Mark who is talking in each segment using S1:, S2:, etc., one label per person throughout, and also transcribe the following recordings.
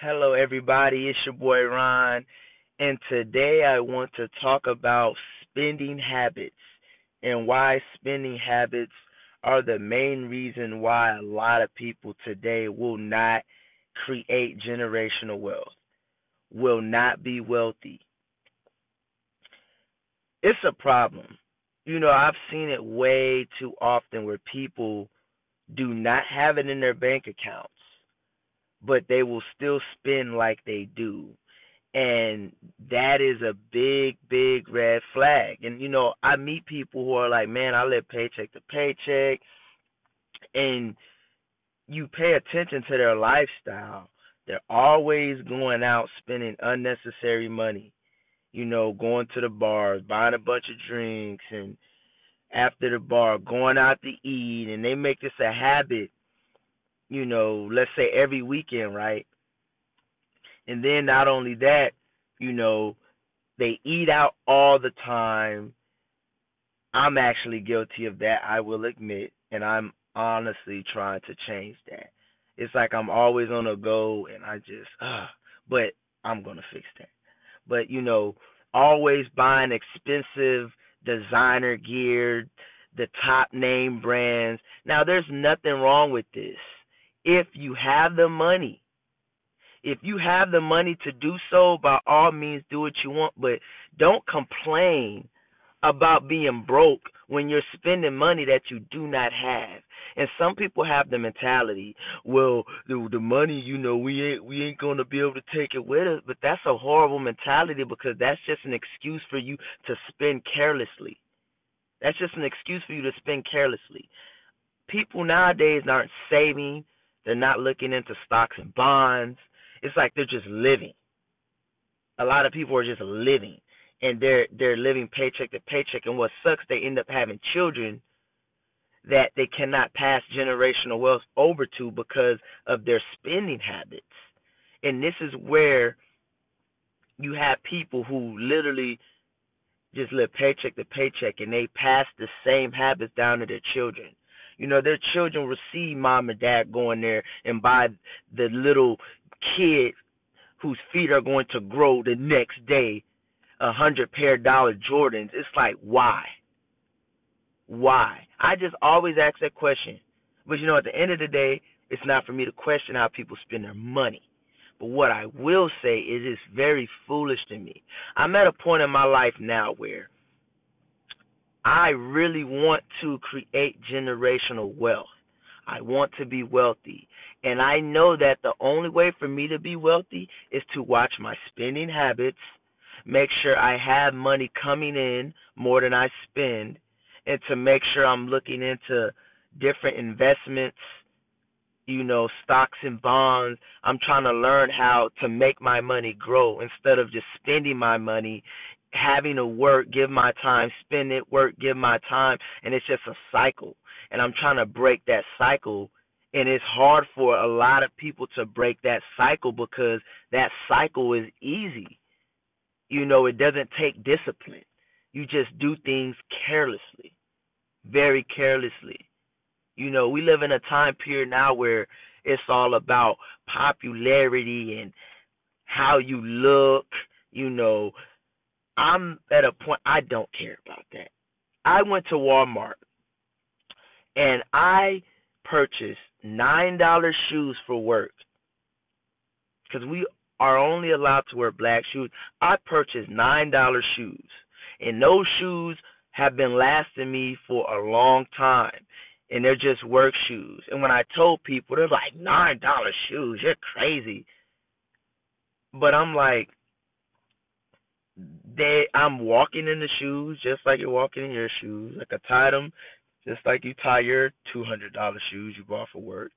S1: Hello, everybody. It's your boy Ron, and today I want to talk about spending habits and why spending habits are the main reason why a lot of people today will not create generational wealth, will not be wealthy. It's a problem. You know, I've seen it way too often where people do not have it in their bank accounts, but they will still spend like they do. And that is a big, big red flag. And, you know, I meet people who are like, man, I live paycheck to paycheck. And you pay attention to their lifestyle. They're always going out spending unnecessary money. You know, going to the bars, buying a bunch of drinks, and after the bar, going out to eat, and they make this a habit. You know, let's say every weekend, right? And then not only that, you know, they eat out all the time. I'm actually guilty of that, I will admit, and I'm honestly trying to change that. It's like I'm always on a go and I just uh but I'm going to fix that. But you know, always buying expensive designer gear, the top name brands. Now there's nothing wrong with this. If you have the money, if you have the money to do so, by all means do what you want, but don't complain about being broke when you're spending money that you do not have. And some people have the mentality, well, the the money, you know, we ain't we ain't gonna be able to take it with us. But that's a horrible mentality because that's just an excuse for you to spend carelessly. That's just an excuse for you to spend carelessly. People nowadays aren't saving. They're not looking into stocks and bonds. It's like they're just living. A lot of people are just living and they're they're living paycheck to paycheck and what sucks they end up having children that they cannot pass generational wealth over to because of their spending habits. And this is where you have people who literally just live paycheck to paycheck and they pass the same habits down to their children. You know, their children will see mom and dad going there and buy the little kid whose feet are going to grow the next day a hundred pair of dollar Jordans. It's like why? Why? I just always ask that question. But you know, at the end of the day, it's not for me to question how people spend their money. But what I will say is it's very foolish to me. I'm at a point in my life now where I really want to create generational wealth. I want to be wealthy. And I know that the only way for me to be wealthy is to watch my spending habits, make sure I have money coming in more than I spend, and to make sure I'm looking into different investments, you know, stocks and bonds. I'm trying to learn how to make my money grow instead of just spending my money, having to work, give my time, spend it, work, give my time, and it's just a cycle. And I'm trying to break that cycle and it's hard for a lot of people to break that cycle because that cycle is easy. You know, it doesn't take discipline. You just do things carelessly very carelessly. You know, we live in a time period now where it's all about popularity and how you look. You know, I'm at a point I don't care about that. I went to Walmart and I purchased nine dollar shoes for work because we are only allowed to wear black shoes. I purchased nine dollar shoes, and those shoes have been lasting me for a long time. And they're just work shoes. And when I told people, they're like, nine dollar shoes, you're crazy. But I'm like, they I'm walking in the shoes just like you're walking in your shoes. Like I tied them just like you tie your two hundred dollar shoes you bought for work.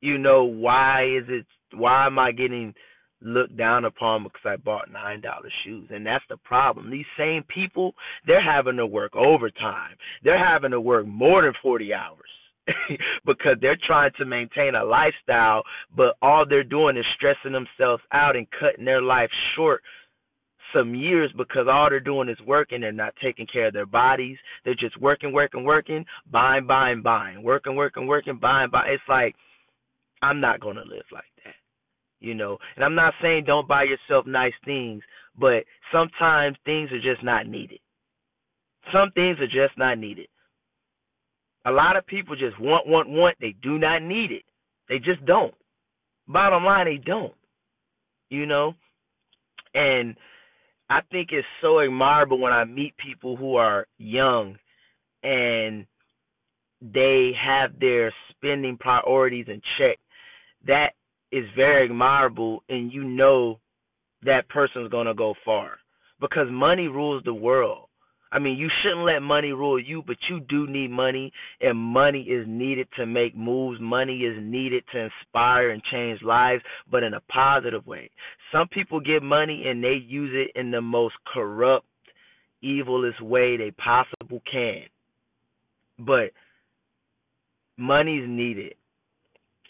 S1: You know why is it why am I getting looked down upon because I bought nine dollar shoes. And that's the problem. These same people, they're having to work overtime. They're having to work more than forty hours. because they're trying to maintain a lifestyle, but all they're doing is stressing themselves out and cutting their life short some years because all they're doing is working. They're not taking care of their bodies. They're just working, working, working, buying, buying, buying, working, working, working, buying, buying. It's like I'm not gonna live like. You know, and I'm not saying don't buy yourself nice things, but sometimes things are just not needed. Some things are just not needed. A lot of people just want, want, want. They do not need it. They just don't. Bottom line, they don't. You know? And I think it's so admirable when I meet people who are young and they have their spending priorities in check. That is very admirable, and you know that person's going to go far because money rules the world. I mean, you shouldn't let money rule you, but you do need money, and money is needed to make moves. Money is needed to inspire and change lives, but in a positive way. Some people get money and they use it in the most corrupt, evilest way they possibly can. But money's needed.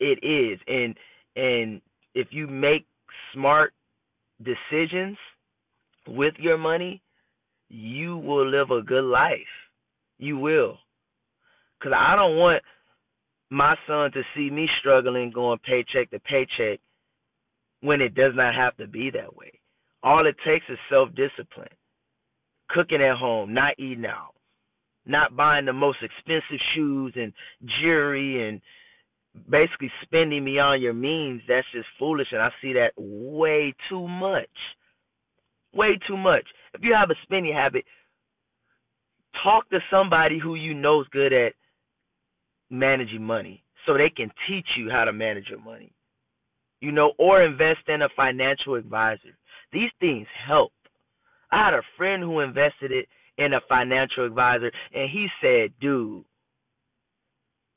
S1: It is, and and if you make smart decisions with your money you will live a good life. You will. Because I don't want my son to see me struggling going paycheck to paycheck when it does not have to be that way. All it takes is self discipline, cooking at home, not eating out, not buying the most expensive shoes and jewelry and basically spending beyond your means. That's just foolish, and I see that way too much. Way too much. If you have a spending habit, talk to somebody who you know is good at managing money so they can teach you how to manage your money. You know, or invest in a financial advisor. These things help. I had a friend who invested it in a financial advisor and he said, "Dude,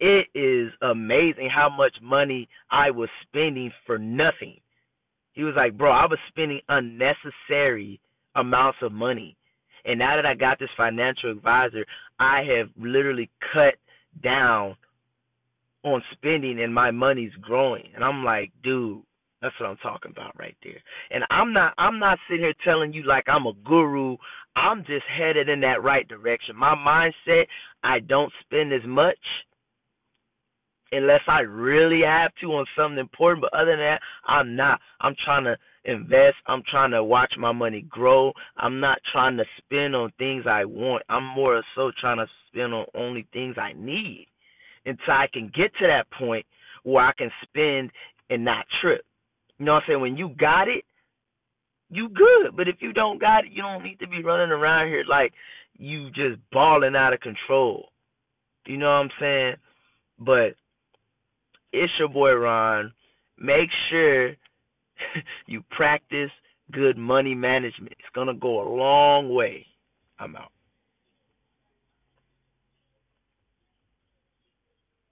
S1: it is amazing how much money I was spending for nothing." He was like, "Bro, I was spending unnecessary amounts of money. And now that I got this financial advisor, I have literally cut down on spending and my money's growing. And I'm like, dude, that's what I'm talking about right there. And I'm not I'm not sitting here telling you like I'm a guru. I'm just headed in that right direction. My mindset, I don't spend as much unless I really have to on something important. But other than that, I'm not. I'm trying to invest. I'm trying to watch my money grow. I'm not trying to spend on things I want. I'm more so trying to spend on only things I need until I can get to that point where I can spend and not trip. You know what I'm saying? When you got it, you good. But if you don't got it, you don't need to be running around here like you just balling out of control. You know what I'm saying? But it's your boy Ron. Make sure you practice good money management. It's going to go a long way. I'm out.